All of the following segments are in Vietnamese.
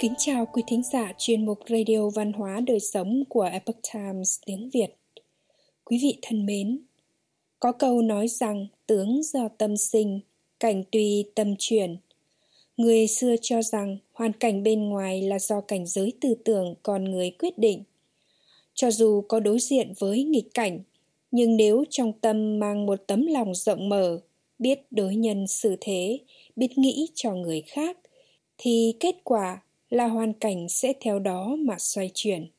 Kính chào quý thính giả chuyên mục Radio Văn hóa Đời Sống của Epoch Times tiếng Việt. Quý vị thân mến, có câu nói rằng tướng do tâm sinh, cảnh tùy tâm chuyển. Người xưa cho rằng hoàn cảnh bên ngoài là do cảnh giới tư tưởng con người quyết định. Cho dù có đối diện với nghịch cảnh, nhưng nếu trong tâm mang một tấm lòng rộng mở, biết đối nhân xử thế, biết nghĩ cho người khác, thì kết quả là hoàn cảnh sẽ theo đó mà xoay chuyển.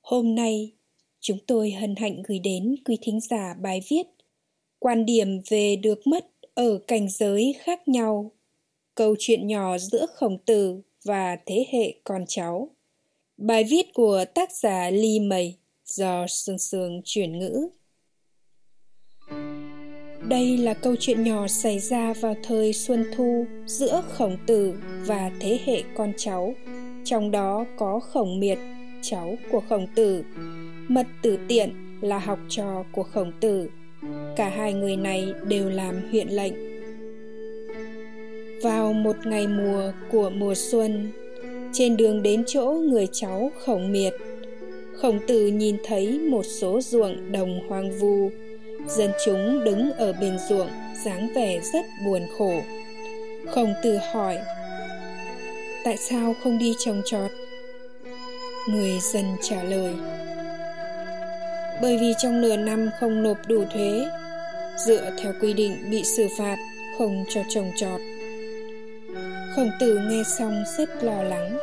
Hôm nay, chúng tôi hân hạnh gửi đến quý thính giả bài viết Quan điểm về được mất ở cảnh giới khác nhau Câu chuyện nhỏ giữa khổng tử và thế hệ con cháu Bài viết của tác giả Ly Mầy do Sương Sương chuyển ngữ đây là câu chuyện nhỏ xảy ra vào thời Xuân Thu giữa Khổng Tử và thế hệ con cháu. Trong đó có Khổng Miệt, cháu của Khổng Tử, Mật Tử Tiện là học trò của Khổng Tử. Cả hai người này đều làm huyện lệnh. Vào một ngày mùa của mùa xuân, trên đường đến chỗ người cháu Khổng Miệt, Khổng Tử nhìn thấy một số ruộng đồng hoang vu dân chúng đứng ở bên ruộng, dáng vẻ rất buồn khổ. Khổng tử hỏi, tại sao không đi trồng trọt? Người dân trả lời, bởi vì trong nửa năm không nộp đủ thuế, dựa theo quy định bị xử phạt, không cho trồng trọt. Khổng tử nghe xong rất lo lắng.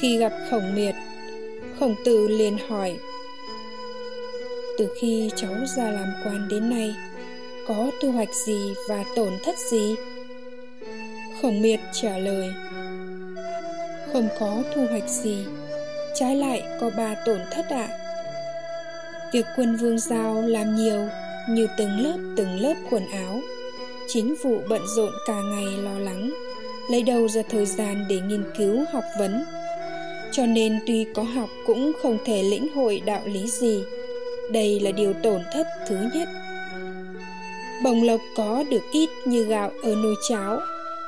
Khi gặp khổng miệt, khổng tử liền hỏi từ khi cháu ra làm quan đến nay, có thu hoạch gì và tổn thất gì? Khổng miệt trả lời, không có thu hoạch gì, trái lại có ba tổn thất ạ. À. việc quân vương giao làm nhiều như từng lớp từng lớp quần áo, chính vụ bận rộn cả ngày lo lắng, lấy đâu ra thời gian để nghiên cứu học vấn. Cho nên tuy có học cũng không thể lĩnh hội đạo lý gì đây là điều tổn thất thứ nhất. Bồng lộc có được ít như gạo ở nồi cháo,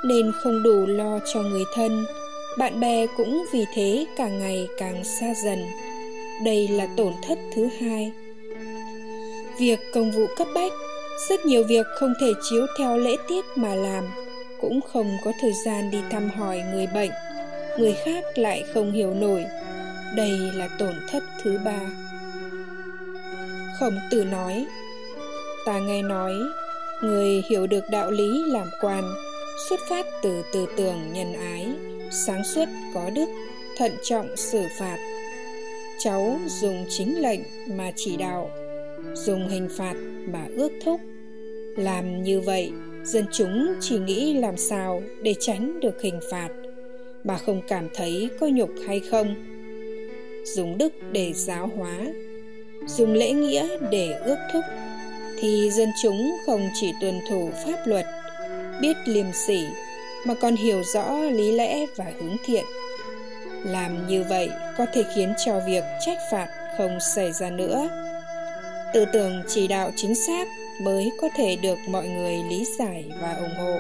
nên không đủ lo cho người thân. Bạn bè cũng vì thế càng ngày càng xa dần. Đây là tổn thất thứ hai. Việc công vụ cấp bách, rất nhiều việc không thể chiếu theo lễ tiết mà làm, cũng không có thời gian đi thăm hỏi người bệnh. Người khác lại không hiểu nổi. Đây là tổn thất thứ ba khổng tử nói. Ta nghe nói, người hiểu được đạo lý làm quan, xuất phát từ tư tưởng nhân ái, sáng suốt có đức, thận trọng xử phạt. Cháu dùng chính lệnh mà chỉ đạo, dùng hình phạt mà ước thúc. Làm như vậy, dân chúng chỉ nghĩ làm sao để tránh được hình phạt, mà không cảm thấy có nhục hay không. Dùng đức để giáo hóa dùng lễ nghĩa để ước thúc, thì dân chúng không chỉ tuân thủ pháp luật, biết liêm sỉ, mà còn hiểu rõ lý lẽ và hướng thiện. Làm như vậy có thể khiến cho việc trách phạt không xảy ra nữa. Tư tưởng chỉ đạo chính xác mới có thể được mọi người lý giải và ủng hộ.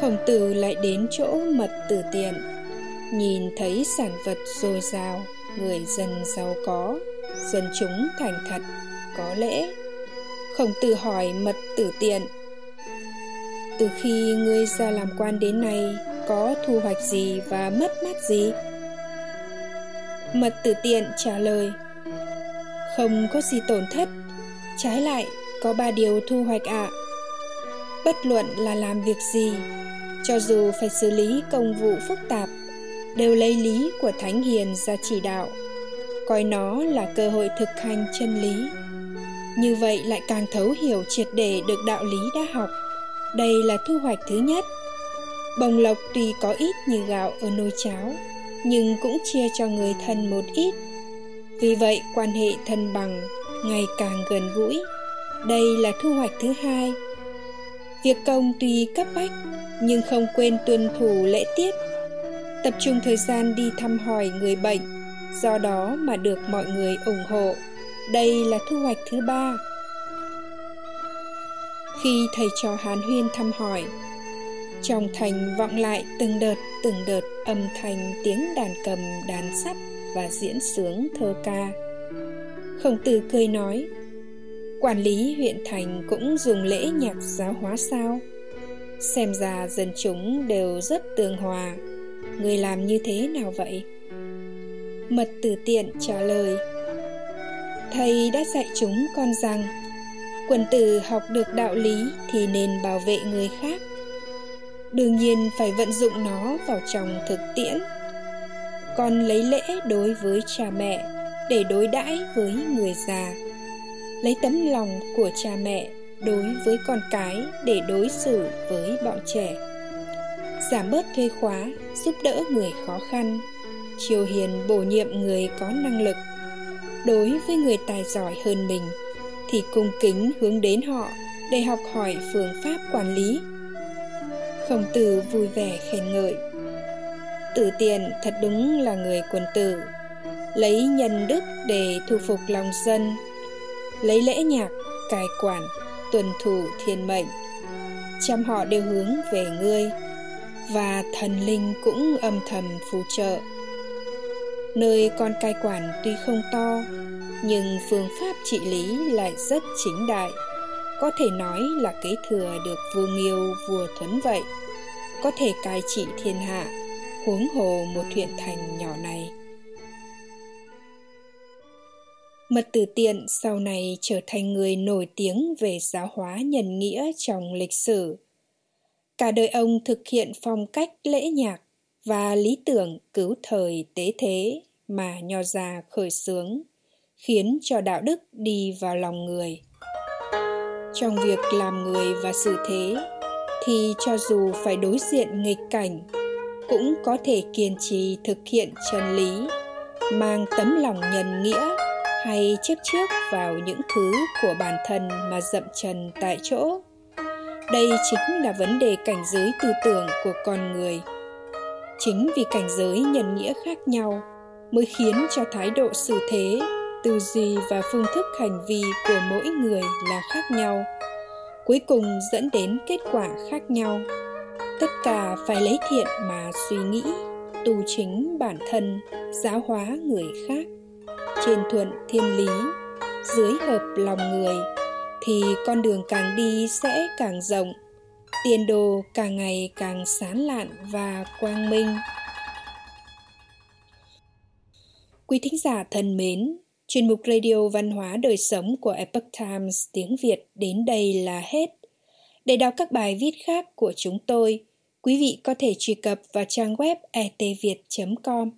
Khổng tử lại đến chỗ mật tử tiện, nhìn thấy sản vật dồi dào người dân giàu có dân chúng thành thật, có lễ khổng tử hỏi mật tử tiện. Từ khi ngươi ra làm quan đến nay, có thu hoạch gì và mất mát gì? Mật tử tiện trả lời, không có gì tổn thất. Trái lại, có ba điều thu hoạch ạ. À. bất luận là làm việc gì, cho dù phải xử lý công vụ phức tạp, đều lấy lý của thánh hiền ra chỉ đạo coi nó là cơ hội thực hành chân lý. Như vậy lại càng thấu hiểu triệt để được đạo lý đã học. Đây là thu hoạch thứ nhất. Bồng lộc tuy có ít như gạo ở nồi cháo, nhưng cũng chia cho người thân một ít. Vì vậy, quan hệ thân bằng ngày càng gần gũi. Đây là thu hoạch thứ hai. Việc công tuy cấp bách, nhưng không quên tuân thủ lễ tiết. Tập trung thời gian đi thăm hỏi người bệnh do đó mà được mọi người ủng hộ. Đây là thu hoạch thứ ba. Khi thầy trò Hán huyên thăm hỏi, trong thành vọng lại từng đợt từng đợt âm thanh tiếng đàn cầm, đàn sắt và diễn sướng thơ ca. Khổng tử cười nói, quản lý huyện thành cũng dùng lễ nhạc giáo hóa sao? Xem ra dân chúng đều rất tường hòa. Người làm như thế nào vậy? Mật tử tiện trả lời. Thầy đã dạy chúng con rằng, quần tử học được đạo lý thì nên bảo vệ người khác. Đương nhiên phải vận dụng nó vào trong thực tiễn. Con lấy lễ đối với cha mẹ để đối đãi với người già. Lấy tấm lòng của cha mẹ đối với con cái để đối xử với bọn trẻ. Giảm bớt thuê khóa, giúp đỡ người khó khăn triều hiền bổ nhiệm người có năng lực. Đối với người tài giỏi hơn mình, thì cung kính hướng đến họ để học hỏi phương pháp quản lý. Khổng tử vui vẻ khen ngợi. Tử tiền thật đúng là người quân tử, lấy nhân đức để thu phục lòng dân, lấy lễ nhạc, cai quản, tuân thủ thiên mệnh. Chăm họ đều hướng về ngươi, và thần linh cũng âm thầm phù trợ nơi con cai quản tuy không to, nhưng phương pháp trị lý lại rất chính đại. Có thể nói là kế thừa được vua nghiêu, vua thuấn vậy. Có thể cai trị thiên hạ, huống hồ một huyện thành nhỏ này. Mật tử tiện sau này trở thành người nổi tiếng về giáo hóa nhân nghĩa trong lịch sử. Cả đời ông thực hiện phong cách lễ nhạc và lý tưởng cứu thời tế thế mà nho già khởi xướng, khiến cho đạo đức đi vào lòng người. Trong việc làm người và xử thế, thì cho dù phải đối diện nghịch cảnh, cũng có thể kiên trì thực hiện chân lý, mang tấm lòng nhân nghĩa hay chấp trước vào những thứ của bản thân mà dậm chân tại chỗ đây chính là vấn đề cảnh giới tư tưởng của con người chính vì cảnh giới nhân nghĩa khác nhau mới khiến cho thái độ xử thế, tư duy và phương thức hành vi của mỗi người là khác nhau, cuối cùng dẫn đến kết quả khác nhau. Tất cả phải lấy thiện mà suy nghĩ tu chính bản thân, giáo hóa người khác. Trên thuận thiên lý, dưới hợp lòng người, thì con đường càng đi sẽ càng rộng tiền đồ càng ngày càng sán lạn và quang minh quý thính giả thân mến chuyên mục radio văn hóa đời sống của epoch times tiếng việt đến đây là hết để đọc các bài viết khác của chúng tôi quý vị có thể truy cập vào trang web etviet com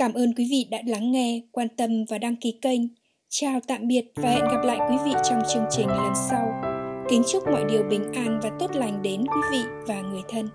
Cảm ơn quý vị đã lắng nghe, quan tâm và đăng ký kênh. Chào tạm biệt và hẹn gặp lại quý vị trong chương trình lần sau. Kính chúc mọi điều bình an và tốt lành đến quý vị và người thân.